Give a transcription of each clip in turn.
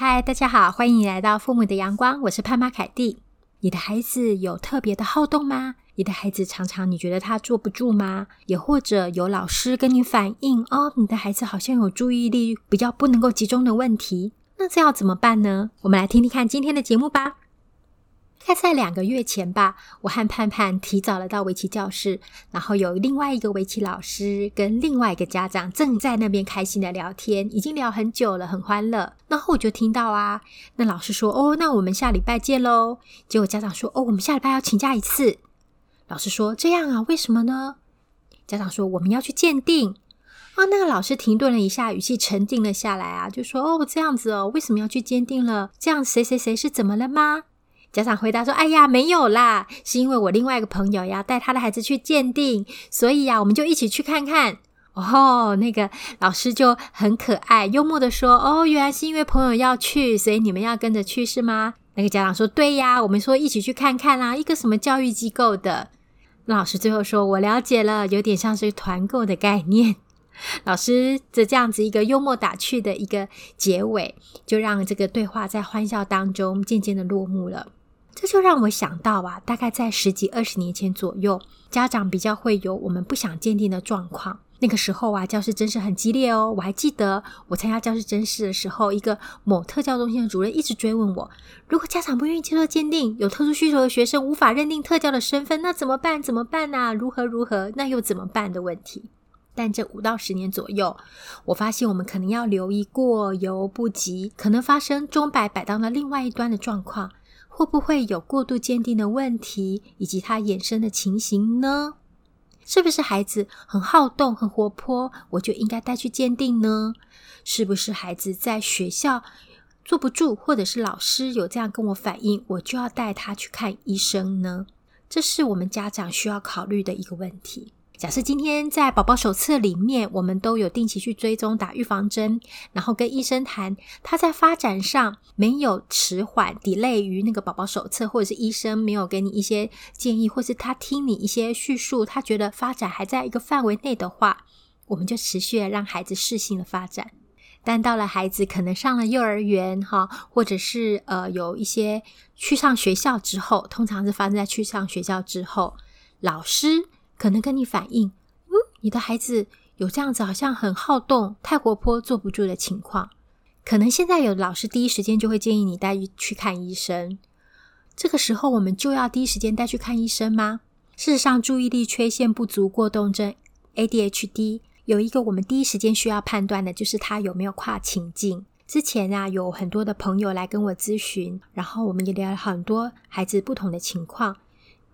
嗨，大家好，欢迎你来到父母的阳光，我是潘妈凯蒂。你的孩子有特别的好动吗？你的孩子常常你觉得他坐不住吗？也或者有老师跟你反映哦，你的孩子好像有注意力比较不能够集中的问题，那这要怎么办呢？我们来听听看今天的节目吧。大概在两个月前吧，我和盼盼提早了到围棋教室，然后有另外一个围棋老师跟另外一个家长正在那边开心的聊天，已经聊很久了，很欢乐。然后我就听到啊，那老师说：“哦，那我们下礼拜见喽。”结果家长说：“哦，我们下礼拜要请假一次。”老师说：“这样啊，为什么呢？”家长说：“我们要去鉴定。”啊，那个老师停顿了一下，语气沉定了下来啊，就说：“哦，这样子哦，为什么要去鉴定了？这样谁谁谁是怎么了吗？”家长回答说：“哎呀，没有啦，是因为我另外一个朋友要带他的孩子去鉴定，所以呀，我们就一起去看看。”哦，那个老师就很可爱，幽默的说：“哦，原来是因为朋友要去，所以你们要跟着去是吗？”那个家长说：“对呀，我们说一起去看看啦，一个什么教育机构的。”那老师最后说：“我了解了，有点像是团购的概念。”老师的这样子一个幽默打趣的一个结尾，就让这个对话在欢笑当中渐渐的落幕了。这就让我想到啊，大概在十几二十年前左右，家长比较会有我们不想鉴定的状况。那个时候啊，教师甄试很激烈哦。我还记得我参加教师甄试的时候，一个某特教中心的主任一直追问我：如果家长不愿意接受鉴定，有特殊需求的学生无法认定特教的身份，那怎么办？怎么办呢？如何如何？那又怎么办的问题？但这五到十年左右，我发现我们可能要留意过犹不及，可能发生钟摆摆荡到另外一端的状况。会不会有过度鉴定的问题，以及它衍生的情形呢？是不是孩子很好动、很活泼，我就应该带去鉴定呢？是不是孩子在学校坐不住，或者是老师有这样跟我反映，我就要带他去看医生呢？这是我们家长需要考虑的一个问题。假设今天在宝宝手册里面，我们都有定期去追踪打预防针，然后跟医生谈，他在发展上没有迟缓，delay 于那个宝宝手册，或者是医生没有给你一些建议，或是他听你一些叙述，他觉得发展还在一个范围内的话，我们就持续让孩子适性的发展。但到了孩子可能上了幼儿园哈，或者是呃有一些去上学校之后，通常是发生在去上学校之后，老师。可能跟你反映，嗯，你的孩子有这样子，好像很好动、太活泼、坐不住的情况。可能现在有老师第一时间就会建议你带去看医生。这个时候，我们就要第一时间带去看医生吗？事实上，注意力缺陷不足过动症 （ADHD） 有一个我们第一时间需要判断的，就是他有没有跨情境。之前啊，有很多的朋友来跟我咨询，然后我们也聊了很多孩子不同的情况。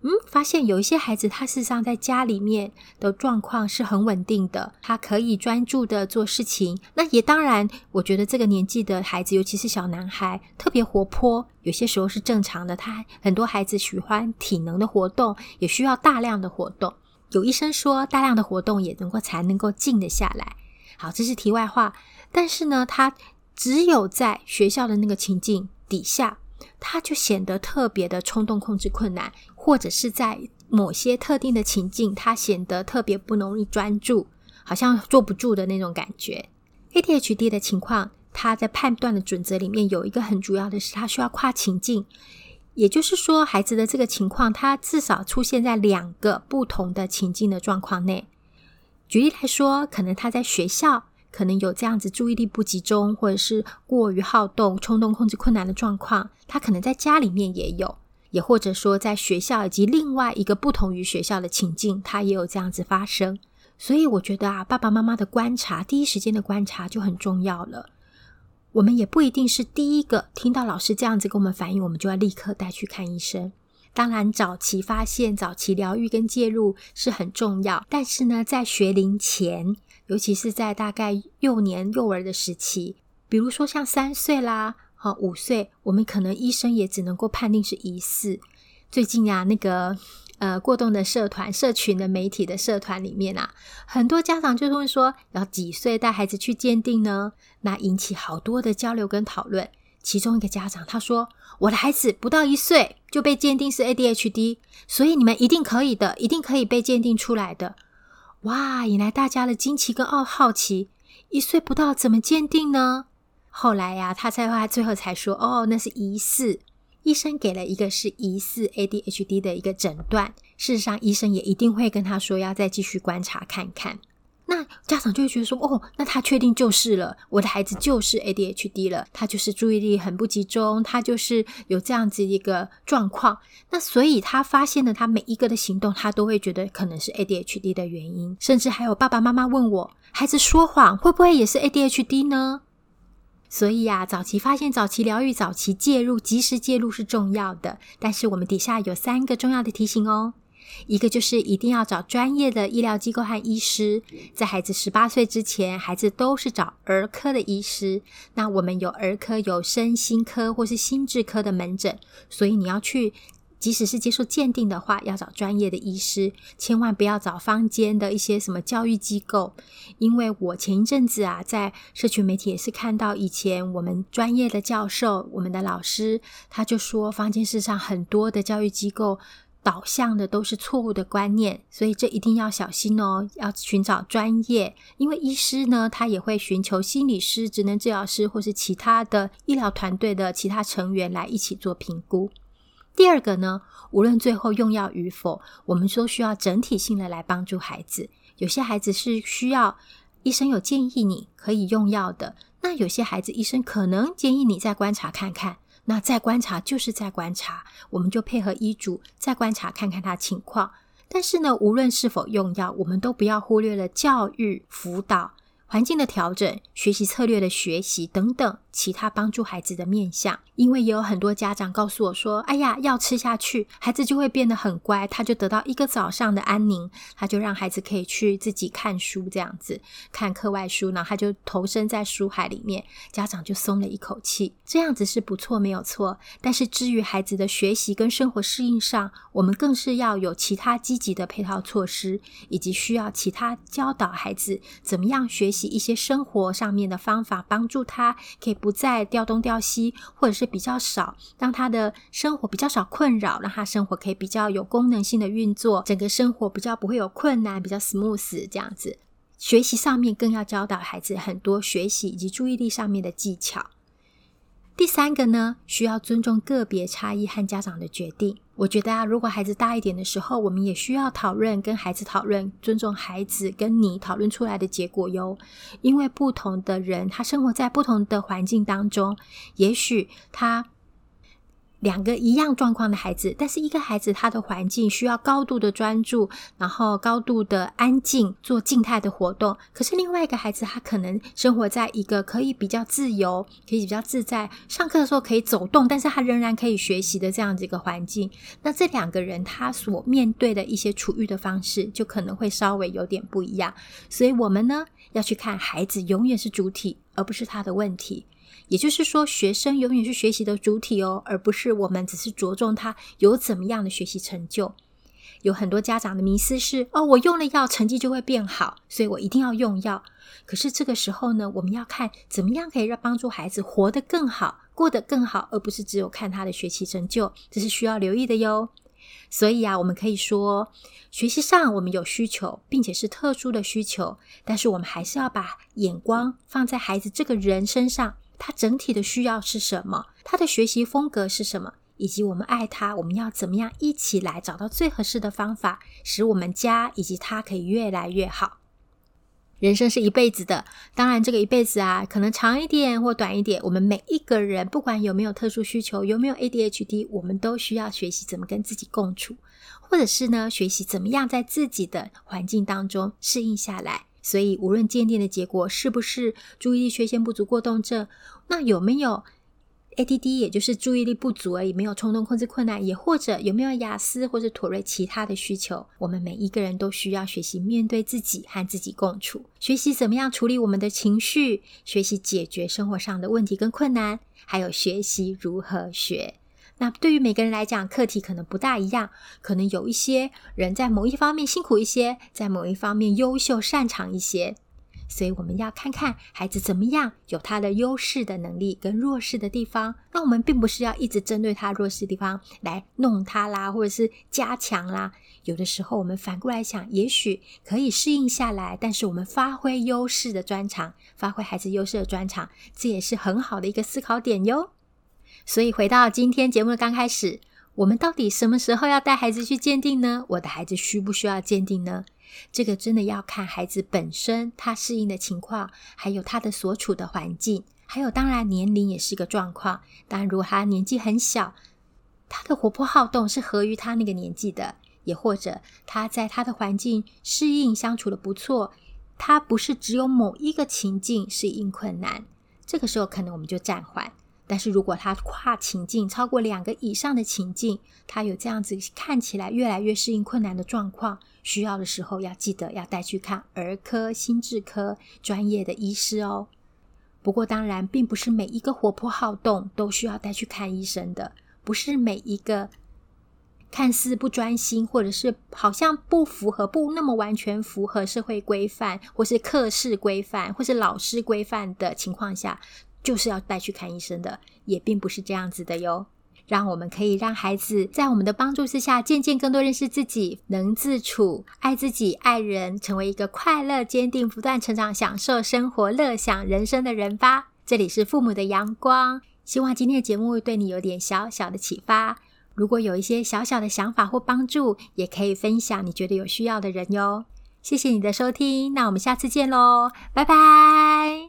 嗯，发现有一些孩子，他事实上在家里面的状况是很稳定的，他可以专注的做事情。那也当然，我觉得这个年纪的孩子，尤其是小男孩，特别活泼，有些时候是正常的。他很多孩子喜欢体能的活动，也需要大量的活动。有医生说，大量的活动也能够才能够静得下来。好，这是题外话。但是呢，他只有在学校的那个情境底下，他就显得特别的冲动控制困难。或者是在某些特定的情境，他显得特别不容易专注，好像坐不住的那种感觉。ADHD 的情况，他在判断的准则里面有一个很主要的是，他需要跨情境，也就是说，孩子的这个情况，他至少出现在两个不同的情境的状况内。举例来说，可能他在学校可能有这样子注意力不集中，或者是过于好动、冲动控制困难的状况，他可能在家里面也有。也或者说，在学校以及另外一个不同于学校的情境，它也有这样子发生。所以我觉得啊，爸爸妈妈的观察，第一时间的观察就很重要了。我们也不一定是第一个听到老师这样子跟我们反映，我们就要立刻带去看医生。当然，早期发现、早期疗愈跟介入是很重要。但是呢，在学龄前，尤其是在大概幼年幼儿的时期，比如说像三岁啦。好，五岁，我们可能医生也只能够判定是疑似。最近啊，那个呃过动的社团、社群的媒体的社团里面啊，很多家长就会说，要几岁带孩子去鉴定呢？那引起好多的交流跟讨论。其中一个家长他说：“我的孩子不到一岁就被鉴定是 ADHD，所以你们一定可以的，一定可以被鉴定出来的。”哇，引来大家的惊奇跟奥好奇，一岁不到怎么鉴定呢？后来呀、他才他最后才说，哦，那是疑似。医生给了一个是疑似 ADHD 的一个诊断。事实上，医生也一定会跟他说要再继续观察看看。那家长就会觉得说，哦，那他确定就是了，我的孩子就是 ADHD 了，他就是注意力很不集中，他就是有这样子一个状况。那所以他发现了他每一个的行动，他都会觉得可能是 ADHD 的原因。甚至还有爸爸妈妈问我，孩子说谎会不会也是 ADHD 呢？所以啊，早期发现、早期疗愈、早期介入、及时介入是重要的。但是我们底下有三个重要的提醒哦。一个就是一定要找专业的医疗机构和医师，在孩子十八岁之前，孩子都是找儿科的医师。那我们有儿科、有身心科或是心智科的门诊，所以你要去，即使是接受鉴定的话，要找专业的医师，千万不要找坊间的一些什么教育机构。因为我前一阵子啊，在社群媒体也是看到以前我们专业的教授、我们的老师，他就说坊间世上很多的教育机构。导向的都是错误的观念，所以这一定要小心哦，要寻找专业，因为医师呢，他也会寻求心理师、职能治疗师或是其他的医疗团队的其他成员来一起做评估。第二个呢，无论最后用药与否，我们说需要整体性的来帮助孩子。有些孩子是需要医生有建议你可以用药的，那有些孩子医生可能建议你再观察看看。那再观察就是再观察，我们就配合医嘱再观察看看他情况。但是呢，无论是否用药，我们都不要忽略了教育辅导。环境的调整、学习策略的学习等等，其他帮助孩子的面向。因为也有很多家长告诉我说：“哎呀，药吃下去，孩子就会变得很乖，他就得到一个早上的安宁，他就让孩子可以去自己看书，这样子看课外书，然后他就投身在书海里面，家长就松了一口气。这样子是不错，没有错。但是至于孩子的学习跟生活适应上，我们更是要有其他积极的配套措施，以及需要其他教导孩子怎么样学习。一些生活上面的方法，帮助他可以不再调东调西，或者是比较少，让他的生活比较少困扰，让他生活可以比较有功能性的运作，整个生活比较不会有困难，比较 smooth 这样子。学习上面更要教导孩子很多学习以及注意力上面的技巧。第三个呢，需要尊重个别差异和家长的决定。我觉得啊，如果孩子大一点的时候，我们也需要讨论，跟孩子讨论，尊重孩子跟你讨论出来的结果哟。因为不同的人，他生活在不同的环境当中，也许他。两个一样状况的孩子，但是一个孩子他的环境需要高度的专注，然后高度的安静做静态的活动。可是另外一个孩子他可能生活在一个可以比较自由、可以比较自在，上课的时候可以走动，但是他仍然可以学习的这样子一个环境。那这两个人他所面对的一些处遇的方式，就可能会稍微有点不一样。所以我们呢要去看孩子永远是主体，而不是他的问题。也就是说，学生永远是学习的主体哦，而不是我们只是着重他有怎么样的学习成就。有很多家长的迷思是：哦，我用了药，成绩就会变好，所以我一定要用药。可是这个时候呢，我们要看怎么样可以让帮助孩子活得更好，过得更好，而不是只有看他的学习成就，这是需要留意的哟。所以啊，我们可以说，学习上我们有需求，并且是特殊的需求，但是我们还是要把眼光放在孩子这个人身上。他整体的需要是什么？他的学习风格是什么？以及我们爱他，我们要怎么样一起来找到最合适的方法，使我们家以及他可以越来越好。人生是一辈子的，当然这个一辈子啊，可能长一点或短一点。我们每一个人，不管有没有特殊需求，有没有 ADHD，我们都需要学习怎么跟自己共处，或者是呢，学习怎么样在自己的环境当中适应下来。所以，无论鉴定的结果是不是注意力缺陷不足过动症，那有没有 ADD，也就是注意力不足而已，没有冲动控制困难，也或者有没有雅思或者妥瑞其他的需求，我们每一个人都需要学习面对自己和自己共处，学习怎么样处理我们的情绪，学习解决生活上的问题跟困难，还有学习如何学。那对于每个人来讲，课题可能不大一样。可能有一些人在某一方面辛苦一些，在某一方面优秀擅长一些。所以我们要看看孩子怎么样，有他的优势的能力跟弱势的地方。那我们并不是要一直针对他弱势的地方来弄他啦，或者是加强啦。有的时候我们反过来想，也许可以适应下来，但是我们发挥优势的专长，发挥孩子优势的专长，这也是很好的一个思考点哟。所以回到今天节目的刚开始，我们到底什么时候要带孩子去鉴定呢？我的孩子需不需要鉴定呢？这个真的要看孩子本身他适应的情况，还有他的所处的环境，还有当然年龄也是一个状况。当然，如果他年纪很小，他的活泼好动是合于他那个年纪的，也或者他在他的环境适应相处的不错，他不是只有某一个情境适应困难，这个时候可能我们就暂缓。但是如果他跨情境超过两个以上的情境，他有这样子看起来越来越适应困难的状况，需要的时候要记得要带去看儿科、心智科专业的医师哦。不过当然，并不是每一个活泼好动都需要带去看医生的，不是每一个看似不专心，或者是好像不符合、不那么完全符合社会规范，或是课室规范，或是老师规范的情况下。就是要带去看医生的，也并不是这样子的哟。让我们可以让孩子在我们的帮助之下，渐渐更多认识自己，能自处，爱自己，爱人，成为一个快乐、坚定、不断成长、享受生活、乐享人生的人吧。这里是父母的阳光，希望今天的节目对你有点小小的启发。如果有一些小小的想法或帮助，也可以分享你觉得有需要的人哟。谢谢你的收听，那我们下次见喽，拜拜。